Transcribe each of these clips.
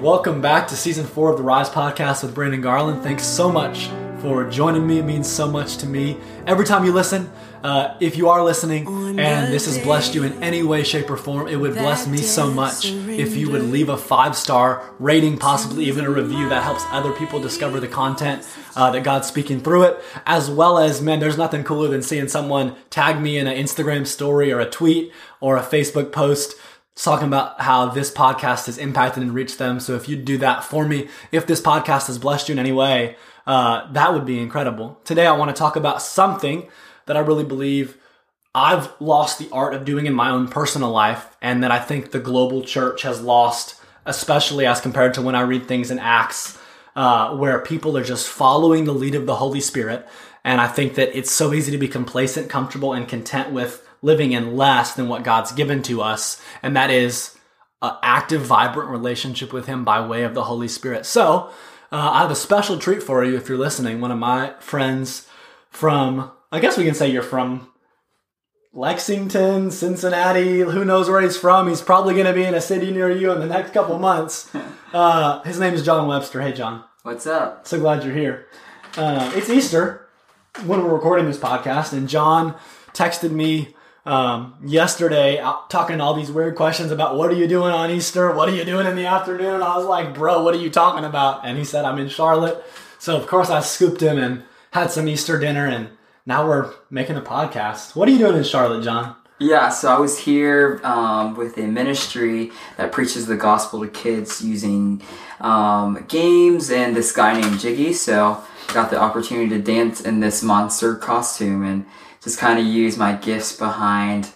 Welcome back to season four of the Rise podcast with Brandon Garland. Thanks so much for joining me. It means so much to me. Every time you listen, uh, if you are listening and this has blessed you in any way, shape, or form, it would bless me so much if you would leave a five star rating, possibly even a review that helps other people discover the content uh, that God's speaking through it. As well as, man, there's nothing cooler than seeing someone tag me in an Instagram story or a tweet or a Facebook post talking about how this podcast has impacted and reached them. So if you do that for me, if this podcast has blessed you in any way, uh, that would be incredible. Today, I want to talk about something that I really believe I've lost the art of doing in my own personal life, and that I think the global church has lost, especially as compared to when I read things in Acts, uh, where people are just following the lead of the Holy Spirit. And I think that it's so easy to be complacent, comfortable, and content with living in less than what God's given to us, and that is an active, vibrant relationship with Him by way of the Holy Spirit. So, uh, I have a special treat for you if you're listening. One of my friends from, I guess we can say you're from Lexington, Cincinnati, who knows where he's from. He's probably going to be in a city near you in the next couple months. Uh, his name is Jon Webster. Hey, Jon. What's up? So glad you're here. Uh, it's Easter when we're recording this podcast, and Jon texted me um, yesterday talking all these weird questions about what are you doing on Easter? What are you doing in the afternoon? I was like, bro, what are you talking about? And he said, I'm in Charlotte. So of course I scooped him and had some Easter dinner and now we're making a podcast. What are you doing in Charlotte, Jon? Yeah, so I was here um, with a ministry that preaches the gospel to kids using um, games and this guy named Jiggy. So got the opportunity to dance in this monster costume and just kind of use my gifts behind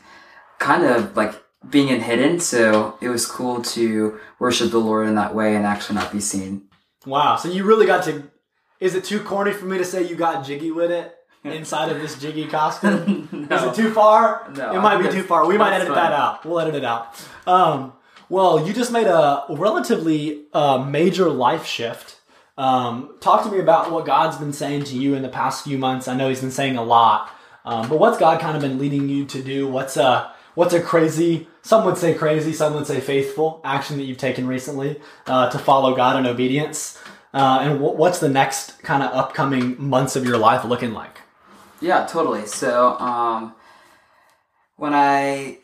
kind of like being in hidden. So it was cool to worship the Lord in that way and actually not be seen. Wow. So you really got to. Is it too corny for me to say you got jiggy with it inside of this jiggy costume? no. Is it too far? No. It might be too far. We might edit fun. that out. We'll edit it out. Um, well, you just made a relatively uh, major life shift. Um, talk to me about what God's been saying to you in the past few months. I know He's been saying a lot. Um, but what's God kind of been leading you to do? What's a what's a crazy, some would say crazy, some would say faithful action that you've taken recently uh, to follow God in obedience? Uh, and w- what's the next kind of upcoming months of your life looking like? Yeah, totally. So um, when I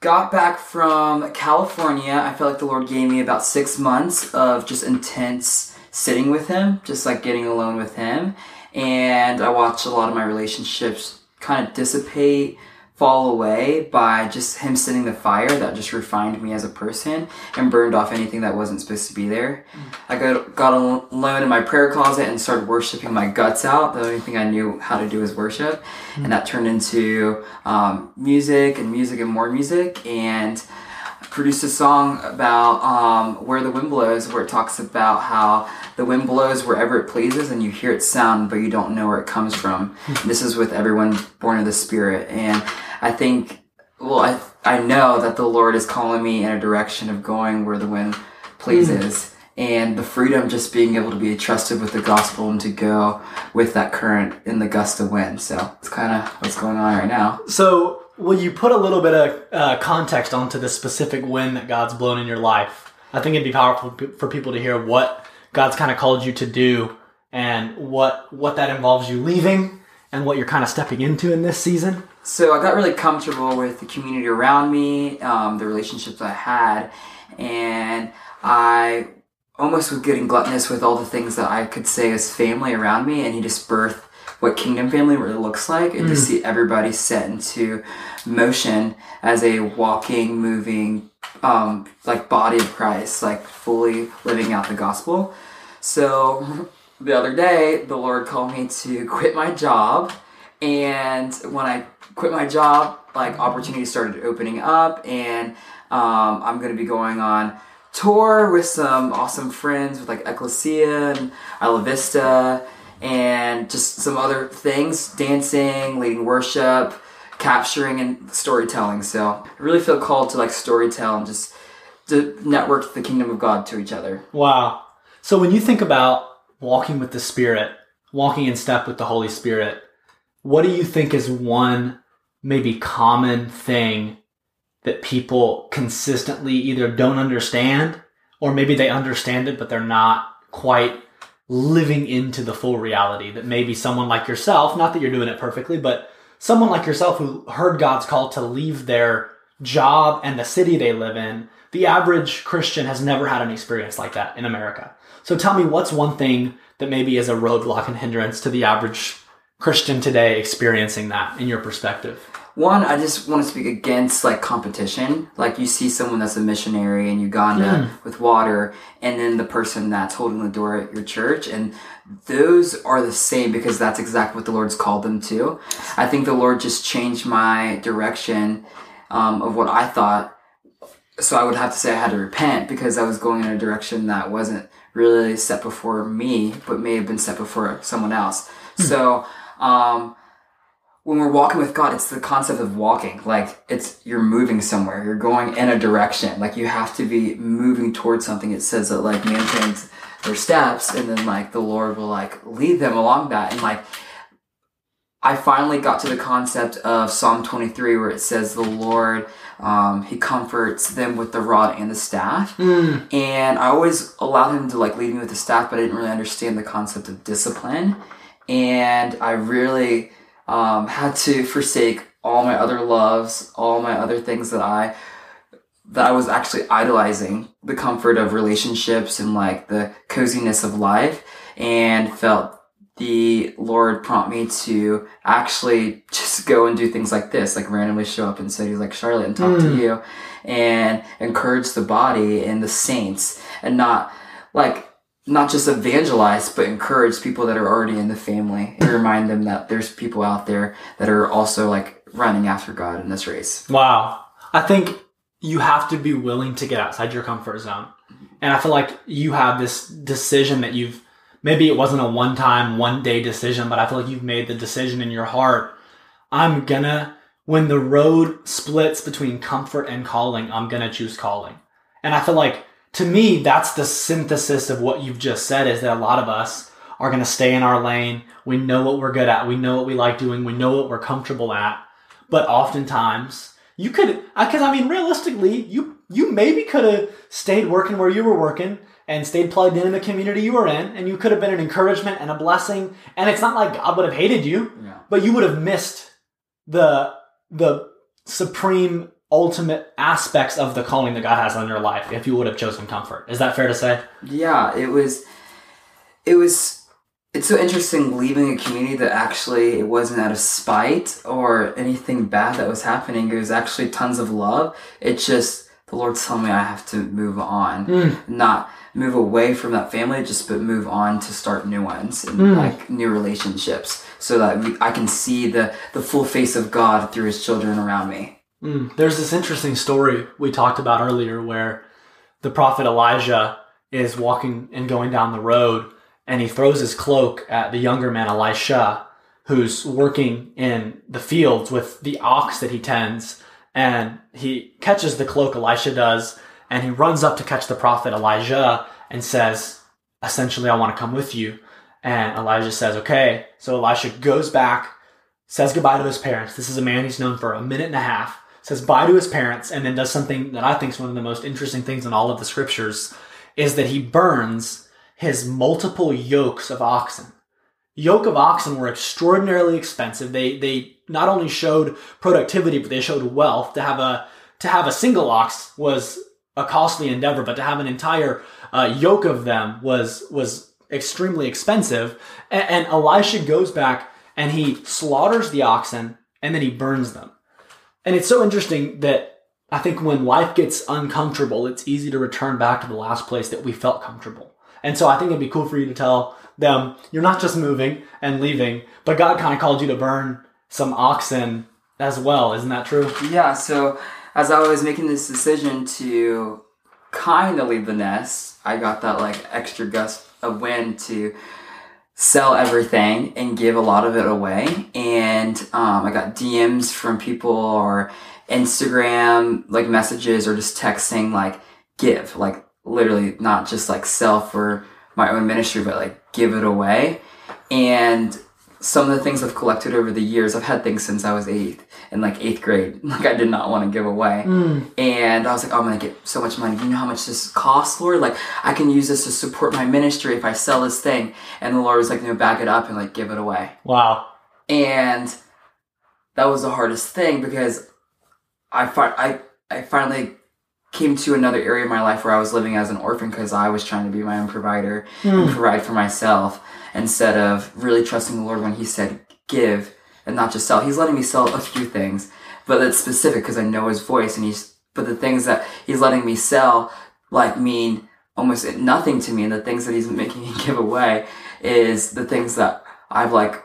got back from California, I felt like the Lord gave me about six months of just intense sitting with Him, just like getting alone with Him. And I watched a lot of my relationships kind of dissipate, fall away by just him sending the fire that just refined me as a person and burned off anything that wasn't supposed to be there. Mm. I got, got alone in my prayer closet and started worshiping my guts out. The only thing I knew how to do was worship. Mm. And that turned into um, music and music and more music. And produced a song about um, where the wind blows, where it talks about how the wind blows wherever it pleases, and you hear it sound, but you don't know where it comes from. this is with everyone born of the Spirit, and I think, well, I I know that the Lord is calling me in a direction of going where the wind pleases. Mm. And the freedom just being able to be trusted with the gospel and to go with that current in the gust of wind. So it's kind of what's going on right now. So Will you put a little bit of uh, context onto the specific wind that God's blown in your life? I think it'd be powerful for people to hear what God's kind of called you to do and what what that involves you leaving and what you're kind of stepping into in this season. So I got really comfortable with the community around me, um, the relationships I had, and I almost was getting gluttonous with all the things that I could say as family around me, and he just birthed what kingdom family really looks like and mm. to see everybody set into motion as a walking moving um, like body of christ like fully living out the gospel so the other day the lord called me to quit my job and when i quit my job like opportunities started opening up and um, i'm going to be going on tour with some awesome friends with like ecclesia and isla vista and just some other things dancing, leading worship, capturing, and storytelling. So I really feel called to like storytell and just to network the kingdom of God to each other. Wow. So when you think about walking with the Spirit, walking in step with the Holy Spirit, what do you think is one maybe common thing that people consistently either don't understand or maybe they understand it, but they're not quite living into the full reality that maybe someone like yourself, not that you're doing it perfectly, but someone like yourself who heard God's call to leave their job and the city they live in, the average Christian has never had an experience like that in America. So tell me, what's one thing that maybe is a roadblock and hindrance to the average Christian today experiencing that in your perspective? One, I just want to speak against like competition. Like you see someone that's a missionary in Uganda Mm. with water, and then the person that's holding the door at your church, and those are the same because that's exactly what the Lord's called them to. I think the Lord just changed my direction um, of what I thought. So I would have to say I had to repent because I was going in a direction that wasn't really set before me, but may have been set before someone else. So. Um, when we're walking with God, it's the concept of walking. Like it's you're moving somewhere. You're going in a direction. Like you have to be moving towards something. It says that like man their steps, and then like the Lord will like lead them along that. And like I finally got to the concept of Psalm 23, where it says the Lord um, He comforts them with the rod and the staff. And I always allowed Him to like lead me with the staff, but I didn't really understand the concept of discipline. And I really um, had to forsake all my other loves, all my other things that I that I was actually idolizing the comfort of relationships and like the coziness of life, and felt the Lord prompt me to actually just go and do things like this, like randomly show up in cities like Charlotte and talk to you, and encourage the body and the saints, and not like not just evangelize, but encourage people that are already in the family and remind them that there's people out there that are also like running after God in this race. Wow. I think you have to be willing to get outside your comfort zone. And I feel like you have this decision that you've maybe it wasn't a one time, one day decision, but I feel like you've made the decision in your heart. I'm gonna, when the road splits between comfort and calling, I'm gonna choose calling. And I feel like to me, that's the synthesis of what you've just said is that a lot of us are going to stay in our lane. We know what we're good at. We know what we like doing. We know what we're comfortable at. But oftentimes, you could, because I mean, realistically, you you maybe could have stayed working where you were working and stayed plugged in in the community you were in, and you could have been an encouragement and a blessing. And it's not like God would have hated you, Yeah. but you would have missed the the supreme ultimate aspects of the calling that God has on your life if you would have chosen comfort. Is that fair to say? Yeah, it was. It was. It's so interesting leaving a community that actually it wasn't out of spite or anything bad that was happening. It was actually tons of love. It just the Lord's telling me I have to move on, hmm. not move away from that family, just but move on to start new ones and hmm. like new relationships, so that we, I can see the the full face of God through His children around me. Mm. There's this interesting story we talked about earlier where the prophet Elijah is walking and going down the road and he throws his cloak at the younger man Elisha who's working in the fields with the ox that he tends and he catches the cloak Elisha does and he runs up to catch the prophet Elijah and says essentially I want to come with you and Elijah says okay so Elisha goes back says goodbye to his parents. This is a man he's known for a minute and a half. Says bye to his parents, and then does something that I think is one of the most interesting things in all of the scriptures is that he burns his multiple yokes of oxen. Yoke of oxen were extraordinarily expensive. They they not only showed productivity, but they showed wealth. To have a to have a single ox was a costly endeavor, but to have an entire uh, yoke of them was was extremely expensive. And, and Elisha goes back and he slaughters the oxen and then he burns them. And it's so interesting that I think when life gets uncomfortable, it's easy to return back to the last place that we felt comfortable. And so I think it'd be cool for you to tell them you're not just moving and leaving, but God kind of called you to burn some oxen as well. Isn't that true? Yeah, so as I was making this decision to kind of leave the nest, I got that like extra gust of wind to sell everything and give a lot of it away. And um, I got DMs from people or Instagram like messages or just texting like give, like literally not just like sell for my own ministry, but like give it away. And some of the things I've collected over the years, I've had things since I was eighth in like eighth grade. Like I did not want to give away. Hmm. And I was like, oh, I'm gonna get so much money. You know how much this costs, Lord? Like I can use this to support my ministry if I sell this thing. And the Lord was like, no, back it up and like give it away. Wow. And that was the hardest thing because I fi- I I finally came to another area of my life where I was living as an orphan because I was trying to be my own provider and provide for myself instead of really trusting the Lord when He said give and not just sell. He's letting me sell a few things, but it's specific because I know His voice and He's. But the things that He's letting me sell like mean almost nothing to me, and the things that He's making me give away is the things that I've like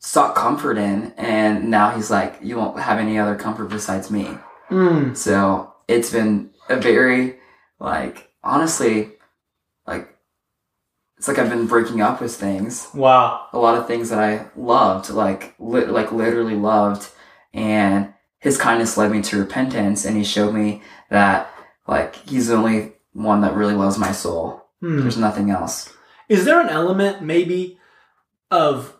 sought comfort in, and now He's like, you won't have any other comfort besides me. Mm. So it's been a very, like, honestly, like, it's like I've been breaking up with things. Wow. A lot of things that I loved, like, li- like literally loved, and His kindness led me to repentance, and He showed me that, like, He's the only one that really loves my soul. Hmm. There's nothing else. Is there an element maybe of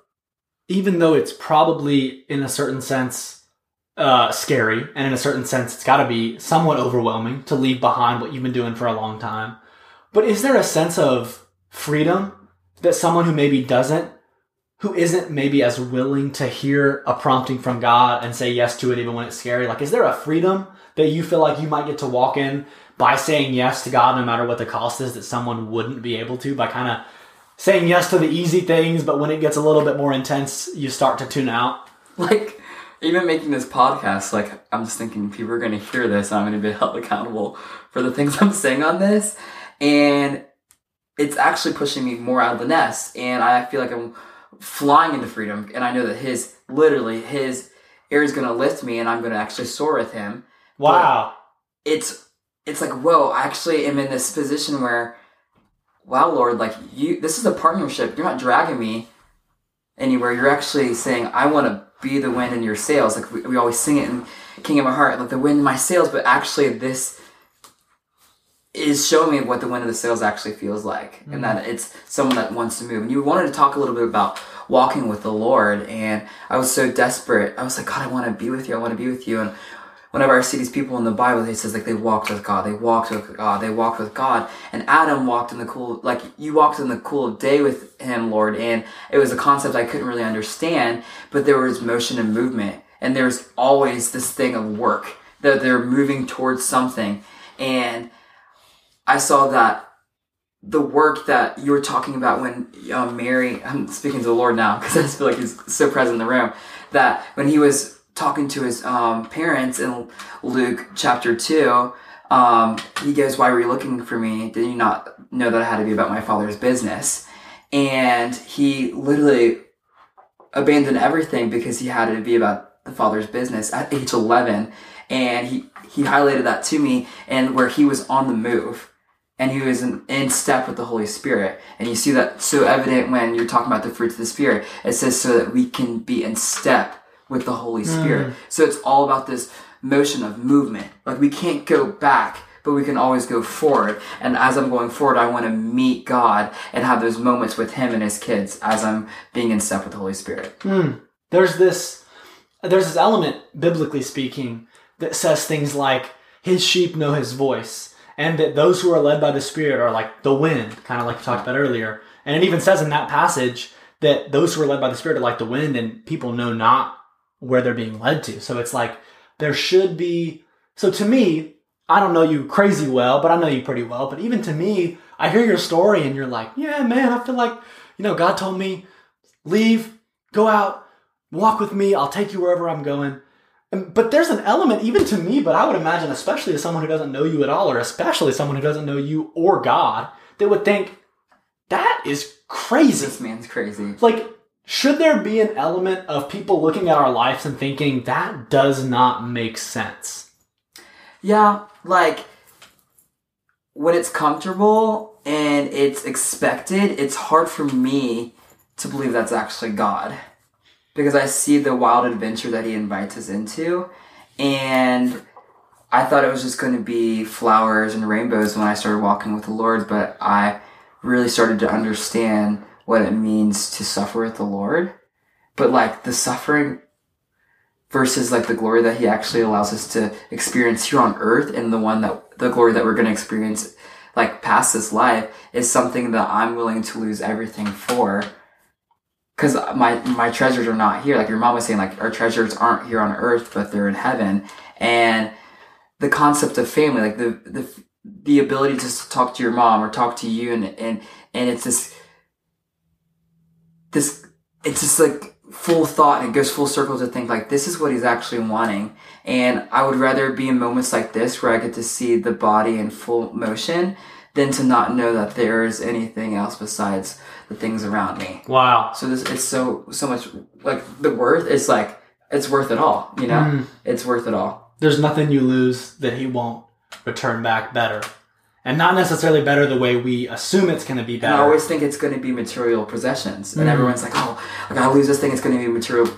even though it's probably in a certain sense uh, scary and in a certain sense it's got to be somewhat overwhelming to leave behind what you've been doing for a long time. But is there a sense of freedom that someone who maybe doesn't who isn't maybe as willing to hear a prompting from god and say yes to it even when it's scary? Like is there a freedom that you feel like you might get to walk in by saying yes to god no matter what the cost is that someone wouldn't be able to? By kind of saying yes to the easy things but when it gets a little bit more intense you start to tune out? Like even making this podcast like i'm just thinking people are going to hear this and i'm going to be held accountable for the things i'm saying on this. And it's actually pushing me more out of the nest. And i feel like i'm flying into freedom. And i know that his literally his air is going to lift me and i'm going to actually soar with him. Wow. it's it's like whoa i actually am in this position where wow lord like you this is a partnership. You're not dragging me anywhere. You're actually saying i want to be the wind in your sails. Like we, we always sing it in king of my heart like the wind in my sails but actually this is showing me what the wind of the sails actually feels like and that mm. it's someone that wants to move. And you wanted to talk a little bit about walking with the lord and i was so desperate. I was like god i want to be with you i want to be with you. And whenever I see these people in the Bible, it says like they walked with God, they walked with God, they walked with God. And Adam walked in the cool, like you walked in the cool of day with him, Lord. And it was a concept I couldn't really understand, but there was motion and movement. And there's always this thing of work that they're moving towards something. And I saw that the work that you were talking about when uh, Mary, I'm speaking to the Lord now because I just feel like he's so present in the room, that when he was talking to his um, parents in Luke chapter 2, um, he goes, Why were you looking for me? Did you not know that I had to be about my father's business? And he literally abandoned everything because he had to be about the father's business at age 11. And he, he highlighted that to me, and where he was on the move and he was in, in step with the Holy Spirit. And you see that so evident when you're talking about the fruits of the Spirit. It says so that we can be in step with the Holy hmm. Spirit. So it's all about this motion of movement. Like we can't go back, but we can always go forward. And as I'm going forward, I want to meet God and have those moments with Him and His kids as I'm being in step with the Holy Spirit. Hmm. there's this there's this element biblically speaking that says things like his sheep know his voice and that those who are led by the spirit are like the wind kind of like you talked about earlier and it even says in that passage that those who are led by the spirit are like the wind and people know not where they're being led to. So it's like there should be so to me i don't know you crazy well but i know you pretty well but even to me i hear your story and you're like yeah man i feel like you know god told me leave go out walk with me i'll take you wherever i'm going. And- but there's an element even to me but i would imagine especially as someone who doesn't know you at all or especially someone who doesn't know you or god that would think that is crazy. This man's crazy. like should there be an element of people looking at our lives and thinking that does not make sense Yeah, like when it's comfortable and it's expected, it's hard for me to believe that's actually God. Because I see the wild adventure that he invites us into and I thought it was just going to be flowers and rainbows when I started walking with the Lord, but I really started to understand what it means to suffer with the Lord. But like the suffering versus like the glory that he actually allows us to experience here on earth and the one that the glory that we're going to experience like past this life is something that I'm willing to lose everything for because my my treasures are not here like your mom was saying like our treasures aren't here on earth but they're in heaven and the concept of family like the the the ability to talk to your mom or talk to you and and and it's this this it's just like full thought and it goes full circle to think like this is what he's actually wanting and i would rather be in moments like this where i get to see the body in full motion than to not know that there is anything else besides the things around me Wow. so this it's so so much like the worth is like it's worth it all you know Mm. it's worth it all There's nothing you lose that he won't return back better. And not necessarily better the way we assume it's going to be and better. i always think it's going to be material possessions and Mm. everyone's like oh i gotta lose this thing it's going to be material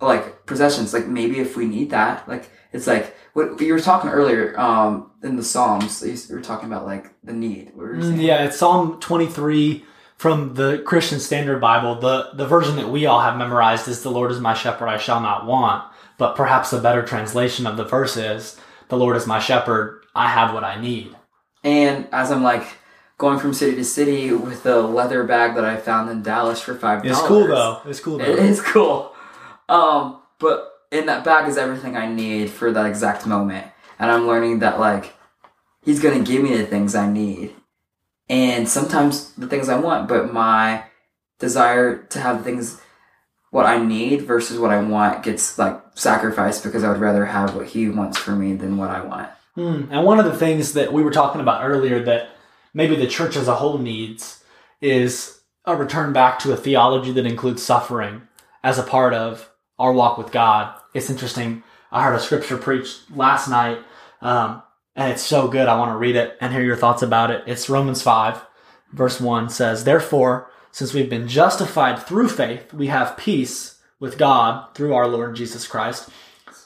like possessions like maybe if we need that like it's like what you were talking earlier um in the psalms you were talking about like the need what were you Mm, yeah, it's Psalm 23 from the Christian Standard Bible. The the version that we all have memorized is "The Lord is my shepherd; I shall not want." But perhaps a better translation of the verse is "The Lord is my shepherd; I have what I need." And as i'm like going from city to city with the leather bag that i found in dallas for five dollars. It's cool though. It's cool though. It is cool. Um, but in that bag is everything I need for that exact moment. And I'm learning that like he's gonna give me the things I need. And sometimes the things I want, but my desire to have things what I need versus what I want gets like sacrificed because I would rather have what he wants for me than what I want. Hmm. And one of the things that we were talking about earlier that maybe the church as a whole needs is a return back to a theology that includes suffering as a part of our walk with God. It's interesting. I heard a scripture preached last night, um, and it's so good. I want to read it and hear your thoughts about it. It's Romans 5, verse 1 says, Therefore, since we've been justified through faith, we have peace with God through our Lord Jesus Christ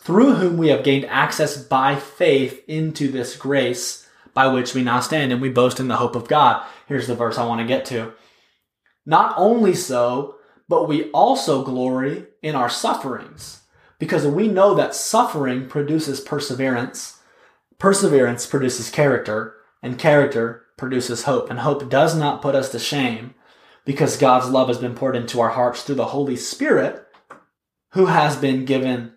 through whom we have gained access by faith into this grace by which we now stand, and we boast in the hope of God. Here's the verse I want to get to. Not only so, but we also glory in our sufferings, because we know that suffering produces perseverance, perseverance produces character, and character produces hope. And hope does not put us to shame, because God's love has been poured into our hearts through the Holy Spirit, who has been given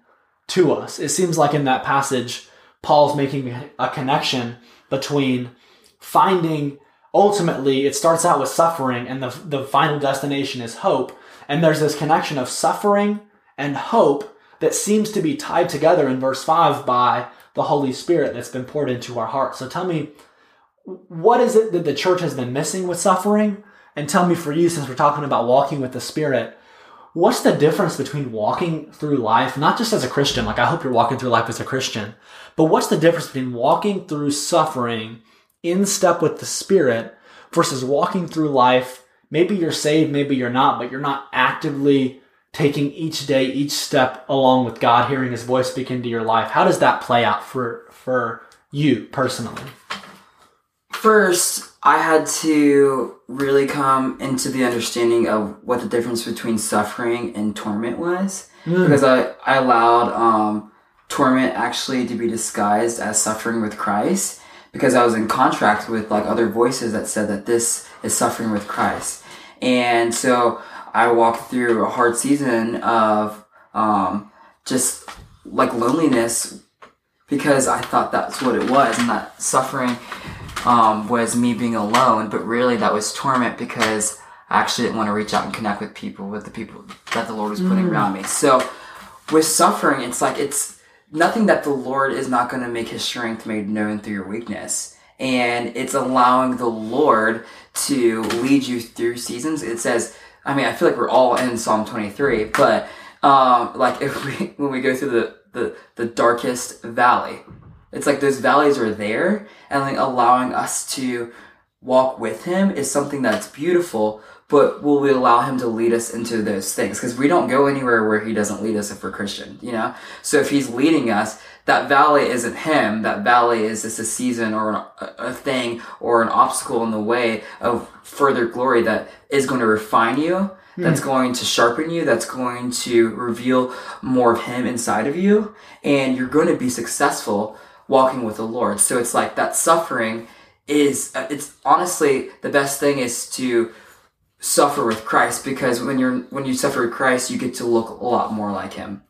to us. It seems like in that passage, Paul's making a connection between finding ultimately it starts out with suffering and the, the final destination is hope. And there's this connection of suffering and hope that seems to be tied together in verse 5 by the Holy Spirit that's been poured into our hearts. So tell me, what is it that the church has been missing with suffering? And tell me for you, since we're talking about walking with the Spirit, what's the difference between walking through life, not just as a Christian, like I hope you're walking through life as a Christian, but what's the difference between walking through suffering in step with the Spirit versus walking through life? Maybe you're saved, maybe you're not, but you're not actively taking each day, each step along with God, hearing His voice speak into your life. How does that play out for for you personally? First, I had to really come into the understanding of what the difference between suffering and torment was. Because I, I allowed um, torment actually to be disguised as suffering with Christ because I was in contract with like other voices that said that this is suffering with Christ. And so I walked through a hard season of um, just like loneliness because I thought that's what it was, and that suffering um, was me being alone, but really that was torment because I actually didn't want to reach out and connect with people, with the people that the Lord was putting around me. So with suffering, it's like it's nothing that the Lord is not going to make his strength made known through your weakness. And it's allowing the Lord to lead you through seasons. It says, I mean, I feel like we're all in Psalm 23, but um, like if we, when we go through the, the, the darkest valley, it's like those valleys are there and like allowing us to walk with him is something that's beautiful, but will we allow him to lead us into those things? Because we don't go anywhere where he doesn't lead us if we're Christian, you know? So if he's leading us, that valley isn't him. That valley is just a season or an, a thing or an obstacle in the way of further glory that is going to refine you, hmm. that's going to sharpen you, that's going to reveal more of him inside of you, and you're going to be successful walking with the Lord. So it's like that suffering is, uh, it's honestly the best thing is to suffer with Christ because when you're when you suffer with Christ, you get to look a lot more like him.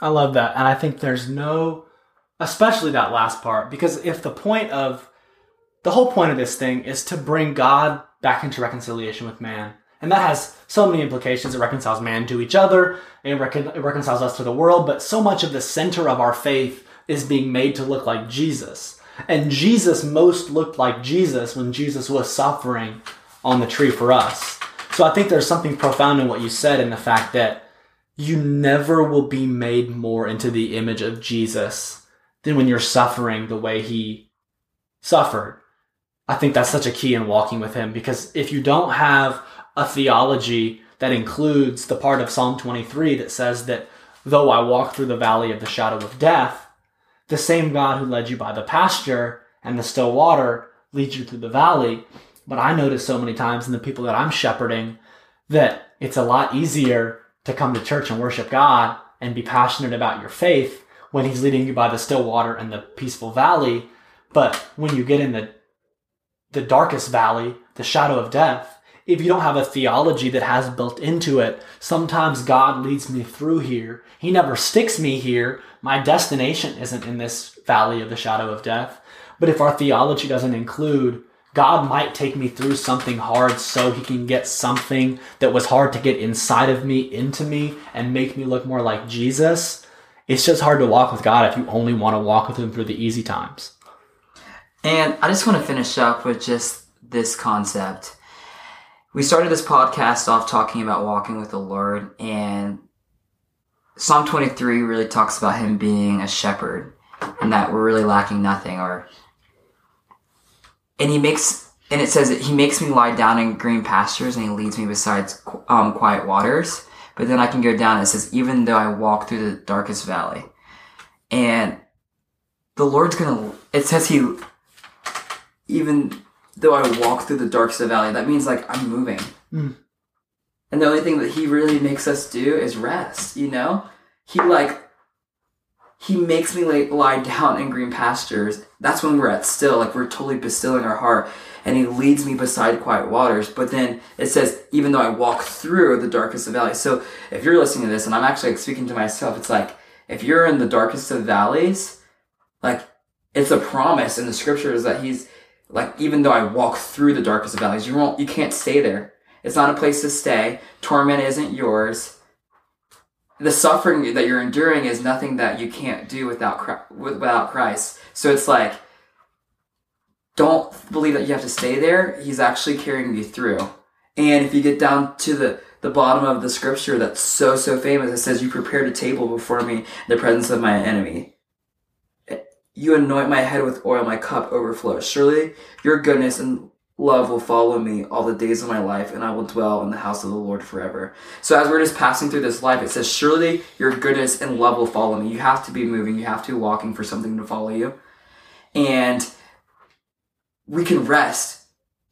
I love that. And I think there's no, especially that last part, because if the point of, the whole point of this thing is to bring God back into reconciliation with man. And that has so many implications. It reconciles man to each other, it, recon- it reconciles us to the world, but so much of the center of our faith is being made to look like Jesus. And Jesus most looked like Jesus when Jesus was suffering on the tree for us. So I think there's something profound in what you said in the fact that you never will be made more into the image of Jesus than when you're suffering the way he suffered. I think that's such a key in walking with him because if you don't have a theology that includes the part of Psalm 23 that says that though I walk through the valley of the shadow of death, the same God who led you by the pasture and the still water leads you through the valley. But I notice so many times in the people that I'm shepherding that it's a lot easier to come to church and worship God and be passionate about your faith when He's leading you by the still water and the peaceful valley. But when you get in the the darkest valley, the shadow of death, if you don't have a theology that has built into it, sometimes God leads me through here. He never sticks me here. My destination isn't in this valley of the shadow of death. But if our theology doesn't include God might take me through something hard so he can get something that was hard to get inside of me into me and make me look more like Jesus. It's just hard to walk with God if you only want to walk with him through the easy times. And I just want to finish up with just this concept. We started this podcast off talking about walking with the Lord, and Psalm 23 really talks about him being a shepherd and that we're really lacking nothing or and he makes and it says that he makes me lie down in green pastures and he leads me beside um, quiet waters. But then i can go down and it says even though i walk through the darkest valley. And the lord's gonna it says he even though i walk through the darkest of valley that means like i'm moving Mm. and the only thing that he really makes us do is rest you know he like he makes me like lie down in green pastures. That's when we're at still, like we're totally bestilling our heart. And he leads me beside quiet waters. But then it says, even though I walk through the darkest of valleys. So if you're listening to this, and I'm actually like, speaking to myself, it's like, if you're in the darkest of valleys, like it's a promise in the scriptures that he's like, even though I walk through the darkest of valleys, you won't, you can't stay there. It's not a place to stay. Torment isn't yours the suffering that you're enduring is nothing that you can't do without without Christ. So it's like don't believe that you have to stay there. He's actually carrying you through. And if you get down to the the bottom of the scripture that's so so famous, it says, "You prepared a table before me in the presence of my enemy." You anoint my head with oil, my cup overflows. Surely your goodness and love will follow me all the days of my life, and I will dwell in the house of the Lord forever. So as we're just passing through this life, it says, Surely your goodness and love will follow me. You have to be moving, you have to be walking for something to follow you. And we can rest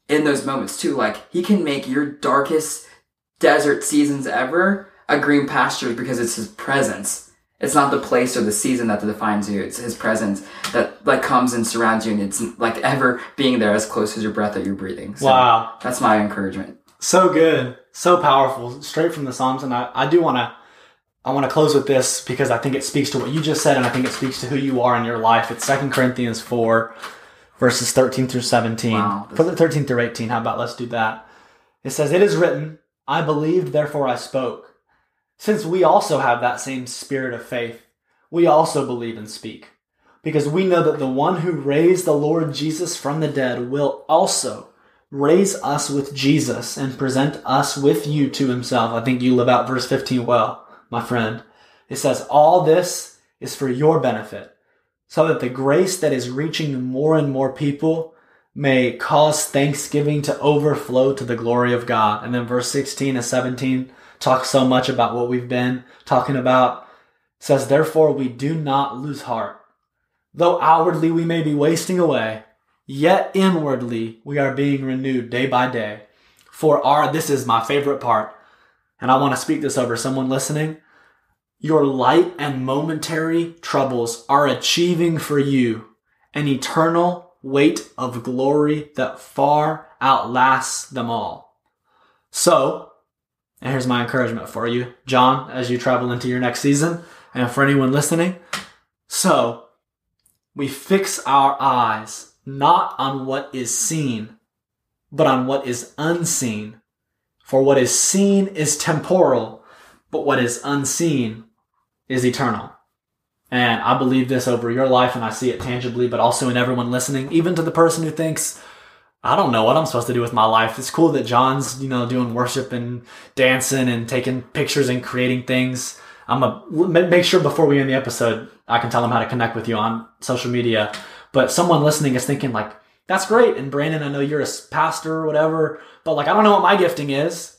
in those moments too. Like he can make your darkest desert seasons ever a green pasture because it's his presence. It's not the place or the season that defines you. It's his presence that like comes and surrounds you and it's like ever being there as close as your breath that you're breathing. So wow. That's my encouragement. So good. So powerful. Straight from the Psalms. And I, I do want to I want to close with this because I think it speaks to what you just said and I think it speaks to who you are in your life. It's Second Corinthians 4 verses 13 through 17. Wow. 13 through 18. How about let's do that? It says, It is written, I believed, therefore I spoke. Since we also have that same spirit of faith, we also believe and speak. Because we know that the one who raised the Lord Jesus from the dead will also raise us with Jesus and present us with you to himself. I think you live out verse 15 well, my friend. It says, All this is for your benefit, so that the grace that is reaching more and more people may cause thanksgiving to overflow to the glory of God. And then verse 16 and 17 talk so much about what we've been talking about. Says, Therefore we do not lose heart. Though outwardly we may be wasting away, yet inwardly we are being renewed day by day. For our, this is my favorite part, and I want to speak this over someone listening. Your light and momentary troubles are achieving for you an eternal weight of glory that far outlasts them all. So, and here's my encouragement for you, Jon, as you travel into your next season, and for anyone listening. So, we fix our eyes not on what is seen, but on what is unseen. For what is seen is temporal, but what is unseen is eternal. And I believe this over your life and I see it tangibly, but also in everyone listening, even to the person who thinks, I don't know what I'm supposed to do with my life. It's cool that Jon's, you know, doing worship and dancing and taking pictures and creating things. I'm gonna make sure before we end the episode, I can tell them how to connect with you on social media. But someone listening is thinking like, that's great. And Brandon, I know you're a pastor or whatever, but like, I don't know what my gifting is.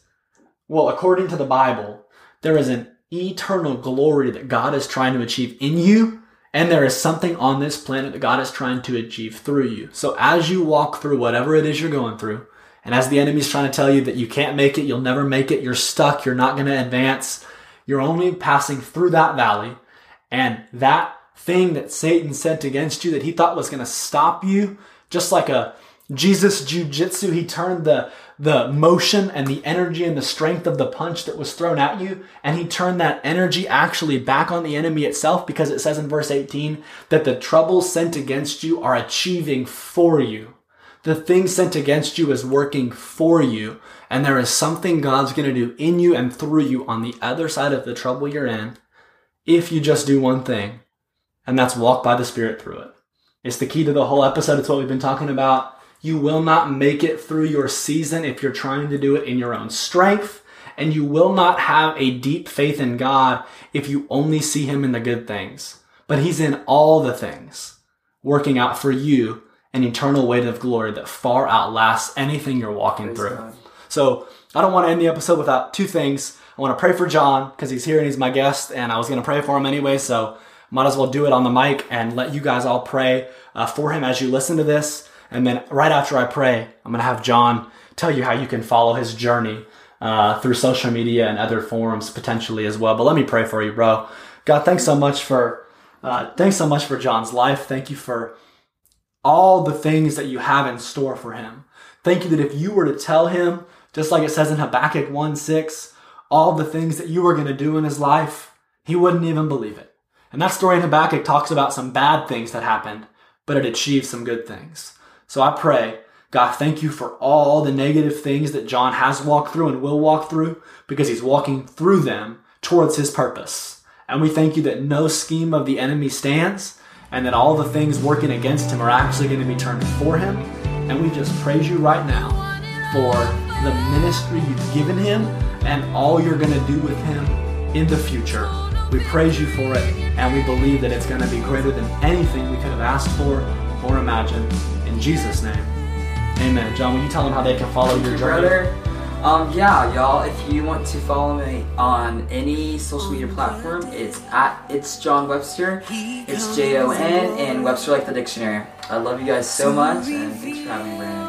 Well, according to the Bible, there is an eternal glory that God is trying to achieve in you. And there is something on this planet that God is trying to achieve through you. So as you walk through whatever it is you're going through, and as the enemy's trying to tell you that you can't make it, you'll never make it, you're stuck, you're not going to advance, you're only passing through that valley. And that thing that Satan sent against you that he thought was going to stop you, just like a Jesus jujitsu, he turned the, the motion and the energy and the strength of the punch that was thrown at you, and he turned that energy actually back on the enemy itself because it says in verse 18 that the troubles sent against you are achieving for you. The thing sent against you is working for you, and there is something God's going to do in you and through you on the other side of the trouble you're in if you just do one thing, and that's walk by the Spirit through it. It's the key to the whole episode. It's what we've been talking about you will not make it through your season if you're trying to do it in your own strength. And you will not have a deep faith in God if you only see Him in the good things. But He's in all the things, working out for you an eternal weight of glory that far outlasts anything you're walking Praise through. God. So I don't want to end the episode without two things. I want to pray for Jon because he's here and he's my guest, and I was going to pray for him anyway. So might as well do it on the mic and let you guys all pray uh, for him as you listen to this. And then right after I pray, I'm going to have Jon tell you how you can follow his journey uh, through social media and other forums potentially as well. But let me pray for you, bro. God, thanks so much for uh, thanks so much for Jon's life. Thank you for all the things that you have in store for him. Thank you that if you were to tell him, just like it says in Habakkuk 1 6, all the things that you were going to do in his life, he wouldn't even believe it. And that story in Habakkuk talks about some bad things that happened, but it achieved some good things. So I pray, God, thank you for all the negative things that Jon has walked through and will walk through because he's walking through them towards his purpose. And we thank you that no scheme of the enemy stands and that all the things working against him are actually going to be turned for him. And we just praise you right now for the ministry you've given him and all you're going to do with him in the future. We praise you for it, and we believe that it's going to be greater than anything we could have asked for or imagined. In Jesus' name, amen. Jon, will you tell them how they can follow your journey? Brother. Um, yeah, y'all, if you want to follow me on any social media platform, it's at It's Jon Webster. It's J O N and Webster like the dictionary. I love you guys so much, and thanks for having me, Brandon.